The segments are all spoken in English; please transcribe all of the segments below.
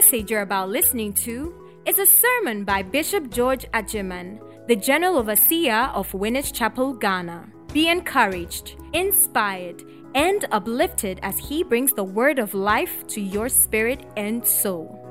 message you're about listening to is a sermon by Bishop George Adjeman, the General Overseer of Winners Chapel, Ghana. Be encouraged, inspired, and uplifted as he brings the word of life to your spirit and soul.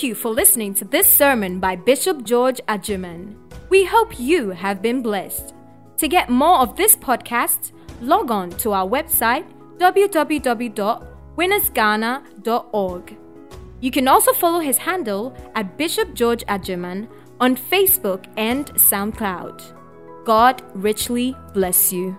Thank you for listening to this sermon by Bishop George Adjeman. We hope you have been blessed. To get more of this podcast, log on to our website www.winnersghana.org. You can also follow his handle at Bishop George Adjeman on Facebook and SoundCloud. God richly bless you.